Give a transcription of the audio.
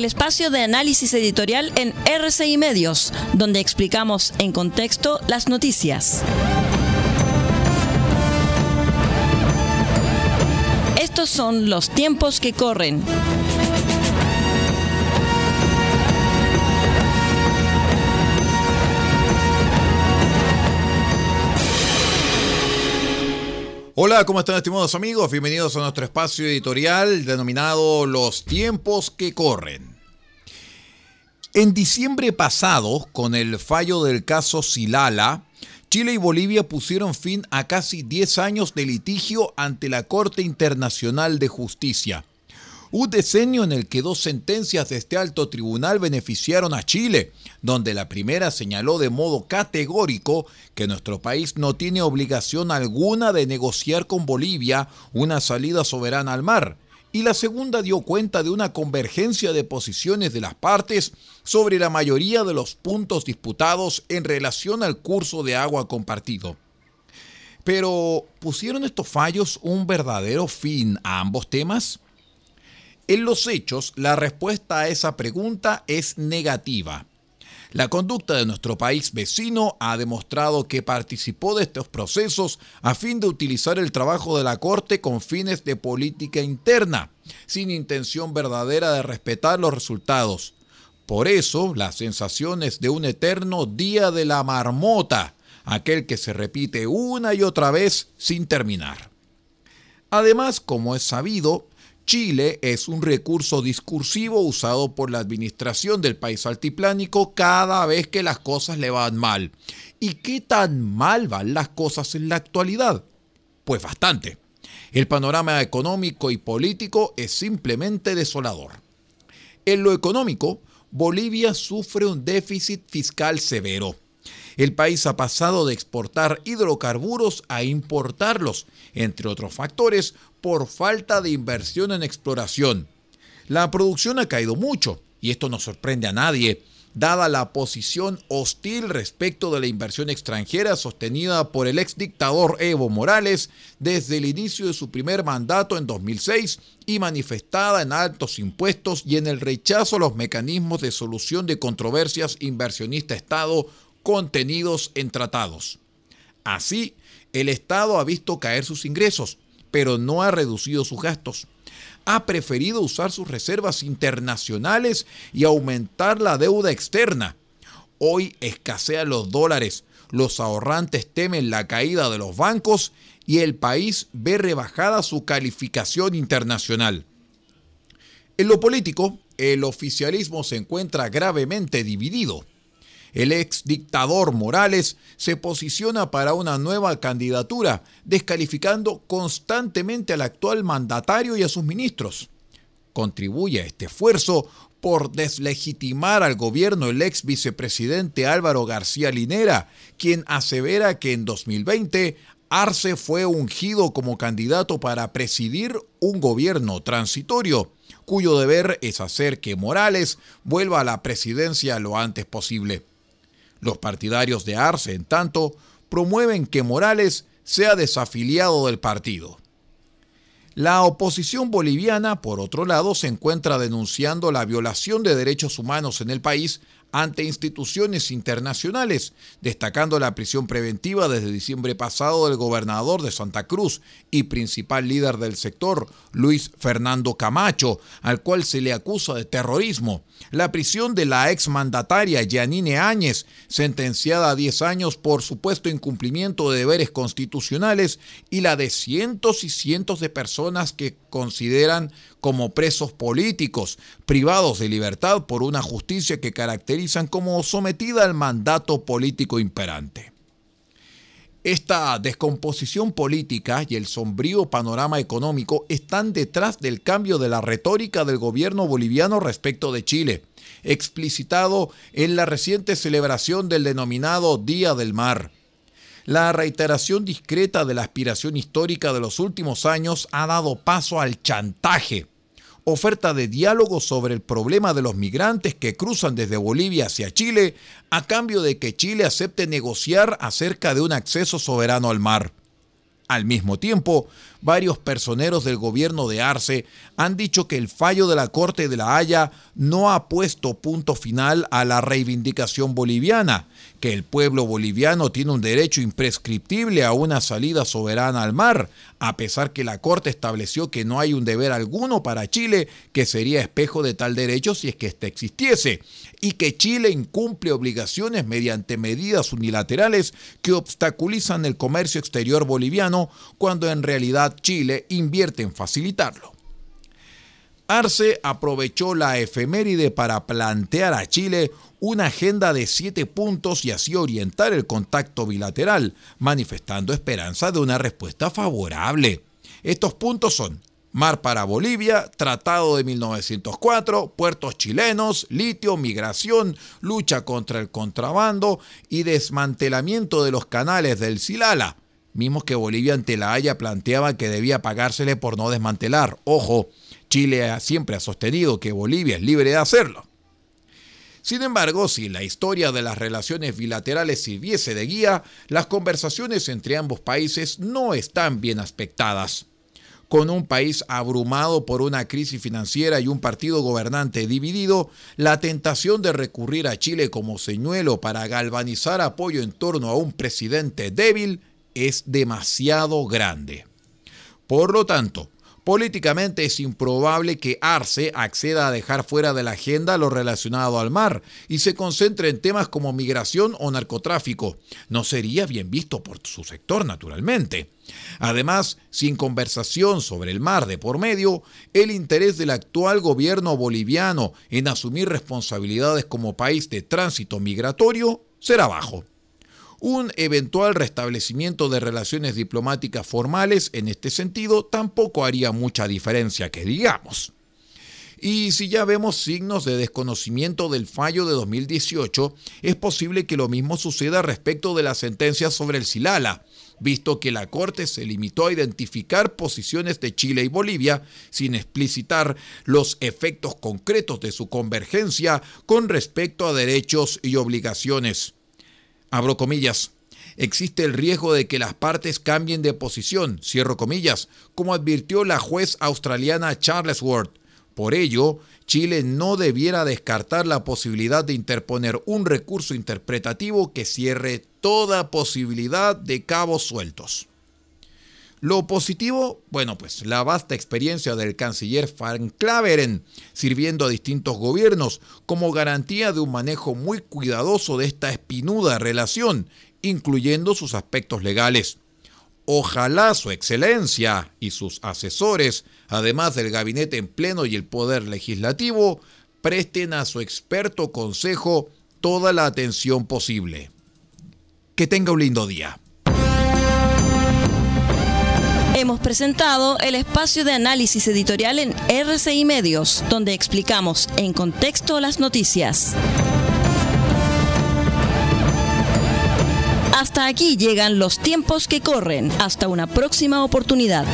el espacio de análisis editorial en RCI Medios, donde explicamos en contexto las noticias. Estos son los tiempos que corren. Hola, ¿cómo están estimados amigos? Bienvenidos a nuestro espacio editorial denominado Los tiempos que corren. En diciembre pasado, con el fallo del caso Silala, Chile y Bolivia pusieron fin a casi 10 años de litigio ante la Corte Internacional de Justicia. Un decenio en el que dos sentencias de este alto tribunal beneficiaron a Chile, donde la primera señaló de modo categórico que nuestro país no tiene obligación alguna de negociar con Bolivia una salida soberana al mar, y la segunda dio cuenta de una convergencia de posiciones de las partes sobre la mayoría de los puntos disputados en relación al curso de agua compartido. Pero, ¿pusieron estos fallos un verdadero fin a ambos temas? En los hechos, la respuesta a esa pregunta es negativa. La conducta de nuestro país vecino ha demostrado que participó de estos procesos a fin de utilizar el trabajo de la Corte con fines de política interna, sin intención verdadera de respetar los resultados. Por eso, las sensaciones de un eterno día de la marmota, aquel que se repite una y otra vez sin terminar. Además, como es sabido, Chile es un recurso discursivo usado por la administración del país altiplánico cada vez que las cosas le van mal. ¿Y qué tan mal van las cosas en la actualidad? Pues bastante. El panorama económico y político es simplemente desolador. En lo económico, Bolivia sufre un déficit fiscal severo. El país ha pasado de exportar hidrocarburos a importarlos, entre otros factores, por falta de inversión en exploración. La producción ha caído mucho, y esto no sorprende a nadie, dada la posición hostil respecto de la inversión extranjera sostenida por el ex dictador Evo Morales desde el inicio de su primer mandato en 2006 y manifestada en altos impuestos y en el rechazo a los mecanismos de solución de controversias inversionista-Estado contenidos en tratados. Así, el Estado ha visto caer sus ingresos, pero no ha reducido sus gastos. Ha preferido usar sus reservas internacionales y aumentar la deuda externa. Hoy escasean los dólares, los ahorrantes temen la caída de los bancos y el país ve rebajada su calificación internacional. En lo político, el oficialismo se encuentra gravemente dividido. El ex dictador Morales se posiciona para una nueva candidatura, descalificando constantemente al actual mandatario y a sus ministros. Contribuye a este esfuerzo por deslegitimar al gobierno el ex vicepresidente Álvaro García Linera, quien asevera que en 2020 Arce fue ungido como candidato para presidir un gobierno transitorio, cuyo deber es hacer que Morales vuelva a la presidencia lo antes posible. Los partidarios de Arce, en tanto, promueven que Morales sea desafiliado del partido. La oposición boliviana, por otro lado, se encuentra denunciando la violación de derechos humanos en el país ante instituciones internacionales, destacando la prisión preventiva desde diciembre pasado del gobernador de Santa Cruz y principal líder del sector, Luis Fernando Camacho, al cual se le acusa de terrorismo, la prisión de la exmandataria Yanine Áñez, sentenciada a 10 años por supuesto incumplimiento de deberes constitucionales, y la de cientos y cientos de personas que consideran como presos políticos, privados de libertad por una justicia que caracterizan como sometida al mandato político imperante. Esta descomposición política y el sombrío panorama económico están detrás del cambio de la retórica del gobierno boliviano respecto de Chile, explicitado en la reciente celebración del denominado Día del Mar. La reiteración discreta de la aspiración histórica de los últimos años ha dado paso al chantaje, oferta de diálogo sobre el problema de los migrantes que cruzan desde Bolivia hacia Chile a cambio de que Chile acepte negociar acerca de un acceso soberano al mar. Al mismo tiempo, varios personeros del gobierno de Arce han dicho que el fallo de la Corte de la Haya no ha puesto punto final a la reivindicación boliviana, que el pueblo boliviano tiene un derecho imprescriptible a una salida soberana al mar, a pesar que la Corte estableció que no hay un deber alguno para Chile que sería espejo de tal derecho si es que éste existiese, y que Chile incumple obligaciones mediante medidas unilaterales que obstaculizan el comercio exterior boliviano cuando en realidad Chile invierte en facilitarlo. Arce aprovechó la efeméride para plantear a Chile una agenda de siete puntos y así orientar el contacto bilateral, manifestando esperanza de una respuesta favorable. Estos puntos son Mar para Bolivia, Tratado de 1904, puertos chilenos, litio, migración, lucha contra el contrabando y desmantelamiento de los canales del Silala, mismos que Bolivia ante la Haya planteaba que debía pagársele por no desmantelar. Ojo, Chile siempre ha sostenido que Bolivia es libre de hacerlo. Sin embargo, si la historia de las relaciones bilaterales sirviese de guía, las conversaciones entre ambos países no están bien aspectadas. Con un país abrumado por una crisis financiera y un partido gobernante dividido, la tentación de recurrir a Chile como señuelo para galvanizar apoyo en torno a un presidente débil es demasiado grande. Por lo tanto, Políticamente es improbable que Arce acceda a dejar fuera de la agenda lo relacionado al mar y se concentre en temas como migración o narcotráfico. No sería bien visto por su sector, naturalmente. Además, sin conversación sobre el mar de por medio, el interés del actual gobierno boliviano en asumir responsabilidades como país de tránsito migratorio será bajo. Un eventual restablecimiento de relaciones diplomáticas formales en este sentido tampoco haría mucha diferencia que digamos. Y si ya vemos signos de desconocimiento del fallo de 2018, es posible que lo mismo suceda respecto de la sentencia sobre el Silala, visto que la Corte se limitó a identificar posiciones de Chile y Bolivia sin explicitar los efectos concretos de su convergencia con respecto a derechos y obligaciones abro comillas, existe el riesgo de que las partes cambien de posición, cierro comillas, como advirtió la juez australiana Charles Ward. Por ello, Chile no debiera descartar la posibilidad de interponer un recurso interpretativo que cierre toda posibilidad de cabos sueltos. Lo positivo, bueno, pues la vasta experiencia del canciller Van Claveren, sirviendo a distintos gobiernos como garantía de un manejo muy cuidadoso de esta espinuda relación, incluyendo sus aspectos legales. Ojalá su excelencia y sus asesores, además del gabinete en pleno y el poder legislativo, presten a su experto consejo toda la atención posible. Que tenga un lindo día. Hemos presentado el espacio de análisis editorial en RCI Medios, donde explicamos en contexto las noticias. Hasta aquí llegan los tiempos que corren. Hasta una próxima oportunidad.